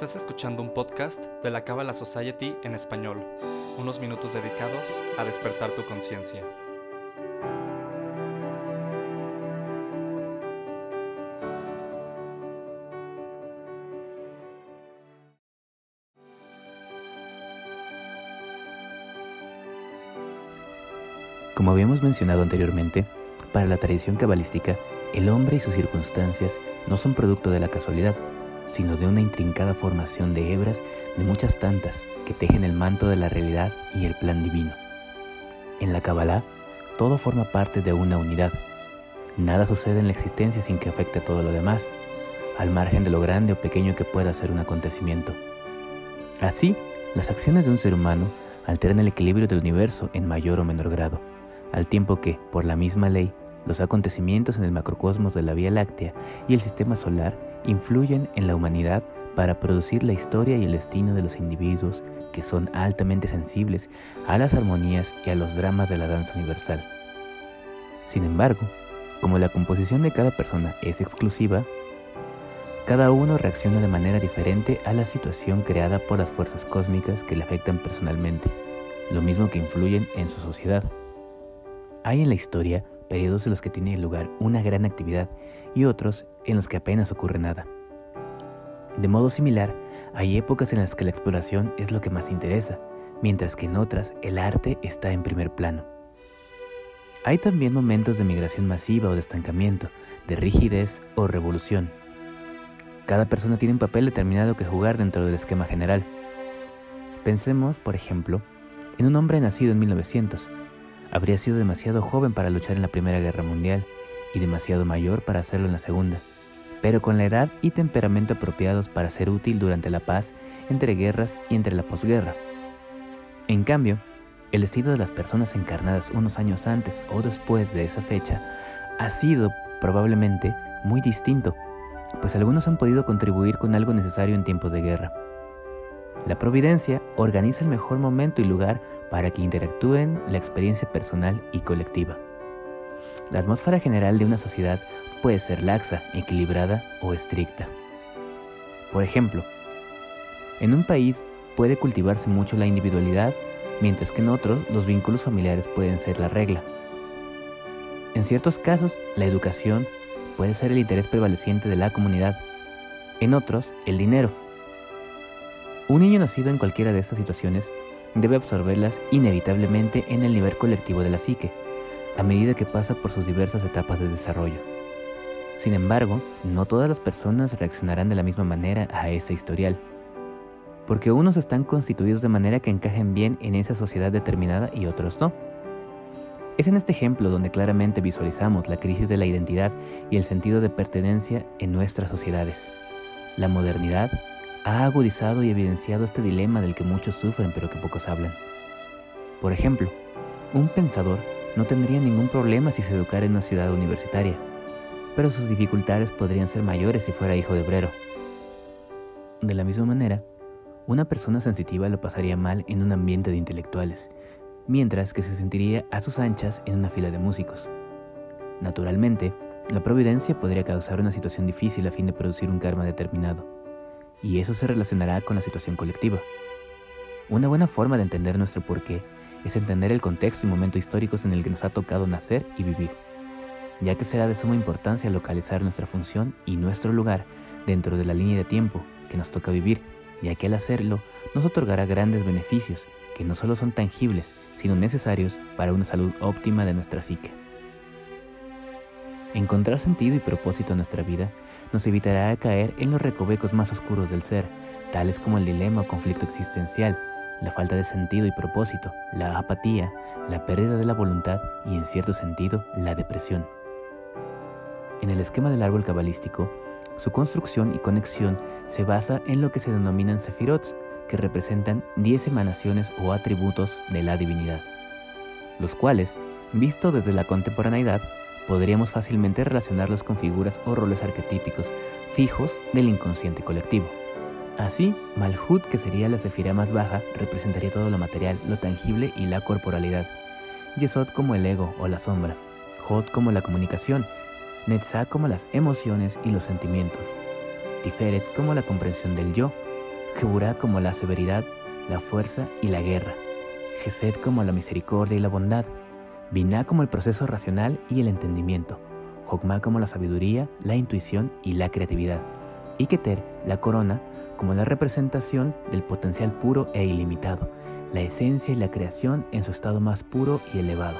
Estás escuchando un podcast de la Kabbalah Society en español, unos minutos dedicados a despertar tu conciencia. Como habíamos mencionado anteriormente, para la tradición cabalística, el hombre y sus circunstancias no son producto de la casualidad, sino de una intrincada formación de hebras de muchas tantas que tejen el manto de la realidad y el plan divino. En la Kabbalah, todo forma parte de una unidad. Nada sucede en la existencia sin que afecte a todo lo demás, al margen de lo grande o pequeño que pueda ser un acontecimiento. Así, las acciones de un ser humano alteran el equilibrio del universo en mayor o menor grado, al tiempo que, por la misma ley, los acontecimientos en el macrocosmos de la Vía Láctea y el sistema solar influyen en la humanidad para producir la historia y el destino de los individuos que son altamente sensibles a las armonías y a los dramas de la danza universal. Sin embargo, como la composición de cada persona es exclusiva, cada uno reacciona de manera diferente a la situación creada por las fuerzas cósmicas que le afectan personalmente, lo mismo que influyen en su sociedad. Hay en la historia periodos en los que tiene lugar una gran actividad y otros en los que apenas ocurre nada. De modo similar, hay épocas en las que la exploración es lo que más interesa, mientras que en otras el arte está en primer plano. Hay también momentos de migración masiva o de estancamiento, de rigidez o revolución. Cada persona tiene un papel determinado que jugar dentro del esquema general. Pensemos, por ejemplo, en un hombre nacido en 1900, Habría sido demasiado joven para luchar en la Primera Guerra Mundial y demasiado mayor para hacerlo en la Segunda, pero con la edad y temperamento apropiados para ser útil durante la paz entre guerras y entre la posguerra. En cambio, el estilo de las personas encarnadas unos años antes o después de esa fecha ha sido probablemente muy distinto, pues algunos han podido contribuir con algo necesario en tiempos de guerra. La providencia organiza el mejor momento y lugar para que interactúen la experiencia personal y colectiva. La atmósfera general de una sociedad puede ser laxa, equilibrada o estricta. Por ejemplo, en un país puede cultivarse mucho la individualidad, mientras que en otros los vínculos familiares pueden ser la regla. En ciertos casos, la educación puede ser el interés prevaleciente de la comunidad, en otros, el dinero. Un niño nacido en cualquiera de estas situaciones debe absorberlas inevitablemente en el nivel colectivo de la psique, a medida que pasa por sus diversas etapas de desarrollo. Sin embargo, no todas las personas reaccionarán de la misma manera a ese historial, porque unos están constituidos de manera que encajen bien en esa sociedad determinada y otros no. Es en este ejemplo donde claramente visualizamos la crisis de la identidad y el sentido de pertenencia en nuestras sociedades. La modernidad ha agudizado y evidenciado este dilema del que muchos sufren pero que pocos hablan. Por ejemplo, un pensador no tendría ningún problema si se educara en una ciudad universitaria, pero sus dificultades podrían ser mayores si fuera hijo de obrero. De la misma manera, una persona sensitiva lo pasaría mal en un ambiente de intelectuales, mientras que se sentiría a sus anchas en una fila de músicos. Naturalmente, la providencia podría causar una situación difícil a fin de producir un karma determinado y eso se relacionará con la situación colectiva. Una buena forma de entender nuestro porqué es entender el contexto y momento históricos en el que nos ha tocado nacer y vivir, ya que será de suma importancia localizar nuestra función y nuestro lugar dentro de la línea de tiempo que nos toca vivir, ya que al hacerlo nos otorgará grandes beneficios que no solo son tangibles, sino necesarios para una salud óptima de nuestra psique. Encontrar sentido y propósito en nuestra vida nos evitará caer en los recovecos más oscuros del ser, tales como el dilema o conflicto existencial, la falta de sentido y propósito, la apatía, la pérdida de la voluntad y en cierto sentido la depresión. En el esquema del árbol cabalístico, su construcción y conexión se basa en lo que se denominan sefirots, que representan 10 emanaciones o atributos de la divinidad, los cuales, visto desde la contemporaneidad, podríamos fácilmente relacionarlos con figuras o roles arquetípicos fijos del inconsciente colectivo. Así, Malhut, que sería la sefira más baja, representaría todo lo material, lo tangible y la corporalidad. Yesod como el ego o la sombra. Hod como la comunicación. Netzah como las emociones y los sentimientos. Tiferet como la comprensión del yo. Geburá como la severidad, la fuerza y la guerra, Gesed como la misericordia y la bondad, Binah como el proceso racional y el entendimiento, Jokmah como la sabiduría, la intuición y la creatividad, y Keter, la corona, como la representación del potencial puro e ilimitado, la esencia y la creación en su estado más puro y elevado.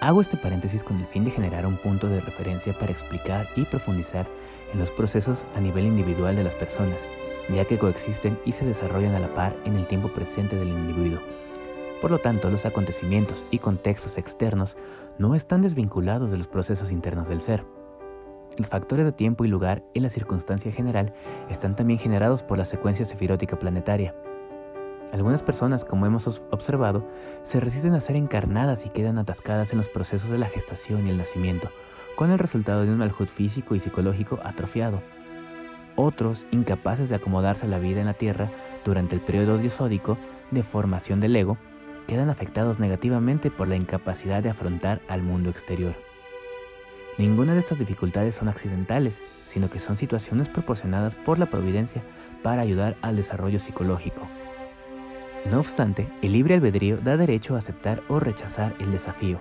Hago este paréntesis con el fin de generar un punto de referencia para explicar y profundizar en los procesos a nivel individual de las personas, ya que coexisten y se desarrollan a la par en el tiempo presente del individuo. Por lo tanto, los acontecimientos y contextos externos no están desvinculados de los procesos internos del ser. Los factores de tiempo y lugar en la circunstancia general están también generados por la secuencia sefirótica planetaria. Algunas personas, como hemos observado, se resisten a ser encarnadas y quedan atascadas en los procesos de la gestación y el nacimiento, con el resultado de un malhut físico y psicológico atrofiado. Otros, incapaces de acomodarse a la vida en la Tierra durante el periodo diosódico de formación del ego, quedan afectados negativamente por la incapacidad de afrontar al mundo exterior. Ninguna de estas dificultades son accidentales, sino que son situaciones proporcionadas por la providencia para ayudar al desarrollo psicológico. No obstante, el libre albedrío da derecho a aceptar o rechazar el desafío.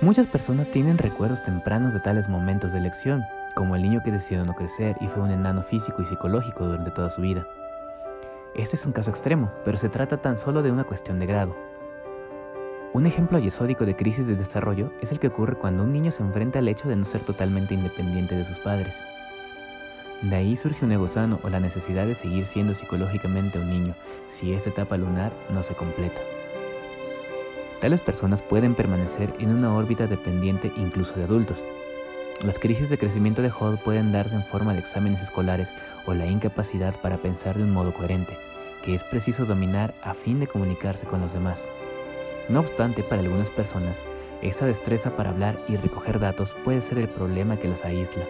Muchas personas tienen recuerdos tempranos de tales momentos de elección, como el niño que decidió no crecer y fue un enano físico y psicológico durante toda su vida. Este es un caso extremo, pero se trata tan solo de una cuestión de grado. Un ejemplo yesódico de crisis de desarrollo es el que ocurre cuando un niño se enfrenta al hecho de no ser totalmente independiente de sus padres. De ahí surge un ego sano o la necesidad de seguir siendo psicológicamente un niño si esta etapa lunar no se completa. Tales personas pueden permanecer en una órbita dependiente incluso de adultos. Las crisis de crecimiento de Hall pueden darse en forma de exámenes escolares o la incapacidad para pensar de un modo coherente, que es preciso dominar a fin de comunicarse con los demás. No obstante, para algunas personas, esa destreza para hablar y recoger datos puede ser el problema que los aísla,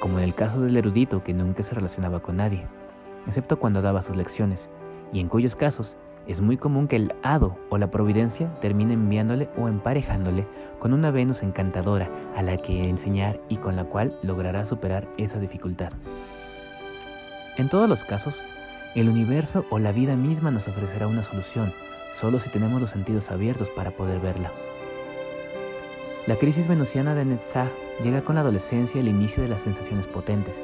como en el caso del erudito que nunca se relacionaba con nadie, excepto cuando daba sus lecciones, y en cuyos casos es muy común que el hado o la providencia termine enviándole o emparejándole con una Venus encantadora a la que enseñar y con la cual logrará superar esa dificultad. En todos los casos, el universo o la vida misma nos ofrecerá una solución, solo si tenemos los sentidos abiertos para poder verla. La crisis venusiana de Netzach llega con la adolescencia y el inicio de las sensaciones potentes,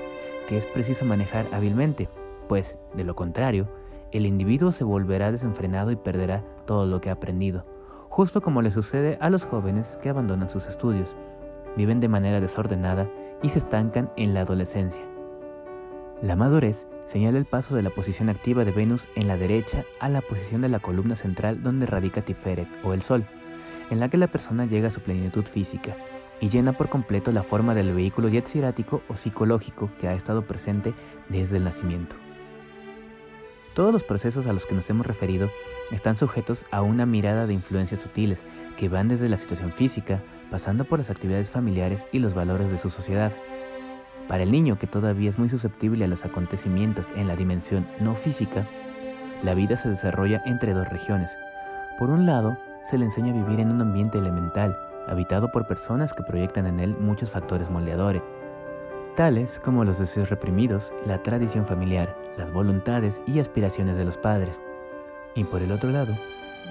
que es preciso manejar hábilmente, pues, de lo contrario, el individuo se volverá desenfrenado y perderá todo lo que ha aprendido, justo como le sucede a los jóvenes que abandonan sus estudios, viven de manera desordenada y se estancan en la adolescencia. La madurez señala el paso de la posición activa de Venus en la derecha a la posición de la columna central donde radica Tiferet o el Sol, en la que la persona llega a su plenitud física y llena por completo la forma del vehículo yetzirático o psicológico que ha estado presente desde el nacimiento. Todos los procesos a los que nos hemos referido están sujetos a una mirada de influencias sutiles que van desde la situación física, pasando por las actividades familiares y los valores de su sociedad, para el niño que todavía es muy susceptible a los acontecimientos en la dimensión no física, la vida se desarrolla entre dos regiones. Por un lado, se le enseña a vivir en un ambiente elemental, habitado por personas que proyectan en él muchos factores moldeadores, tales como los deseos reprimidos, la tradición familiar, las voluntades y aspiraciones de los padres. Y por el otro lado,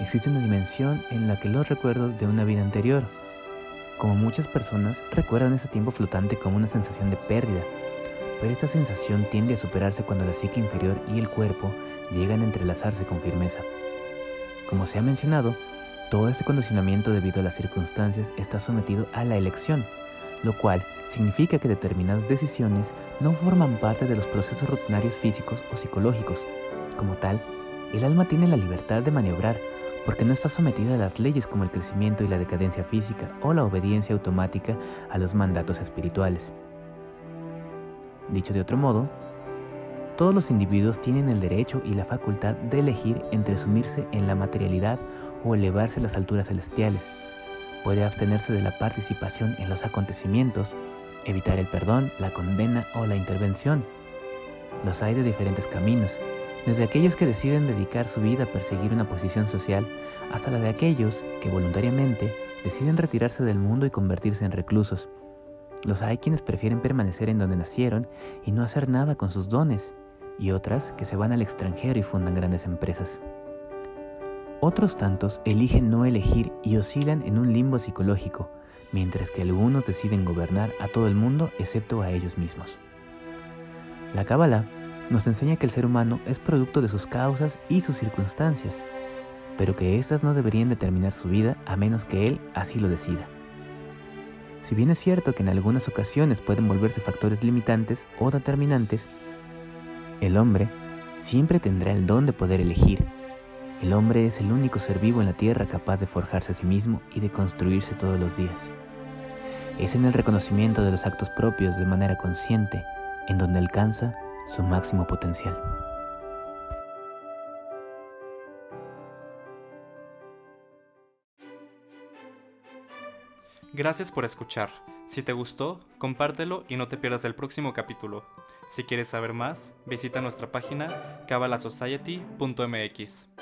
existe una dimensión en la que los recuerdos de una vida anterior, como muchas personas, recuerdan ese tiempo flotante como una sensación de pérdida, pero esta sensación tiende a superarse cuando la psique inferior y el cuerpo llegan a entrelazarse con firmeza. Como se ha mencionado, todo este condicionamiento debido a las circunstancias está sometido a la elección, lo cual significa que determinadas decisiones no forman parte de los procesos rutinarios físicos o psicológicos. Como tal, el alma tiene la libertad de maniobrar porque no está sometida a las leyes como el crecimiento y la decadencia física o la obediencia automática a los mandatos espirituales. Dicho de otro modo, todos los individuos tienen el derecho y la facultad de elegir entre sumirse en la materialidad o elevarse a las alturas celestiales. Puede abstenerse de la participación en los acontecimientos, evitar el perdón, la condena o la intervención. Los hay de diferentes caminos, desde aquellos que deciden dedicar su vida a perseguir una posición social hasta la de aquellos que voluntariamente deciden retirarse del mundo y convertirse en reclusos. Los hay quienes prefieren permanecer en donde nacieron y no hacer nada con sus dones, y otras que se van al extranjero y fundan grandes empresas. Otros tantos eligen no elegir y oscilan en un limbo psicológico, mientras que algunos deciden gobernar a todo el mundo excepto a ellos mismos. La Cábala nos enseña que el ser humano es producto de sus causas y sus circunstancias, pero que éstas no deberían determinar su vida a menos que él así lo decida. Si bien es cierto que en algunas ocasiones pueden volverse factores limitantes o determinantes, el hombre siempre tendrá el don de poder elegir. El hombre es el único ser vivo en la tierra capaz de forjarse a sí mismo y de construirse todos los días. Es en el reconocimiento de los actos propios de manera consciente en donde alcanza su máximo potencial. Gracias por escuchar. Si te gustó, compártelo y no te pierdas el próximo capítulo. Si quieres saber más, visita nuestra página cabalasociety.mx.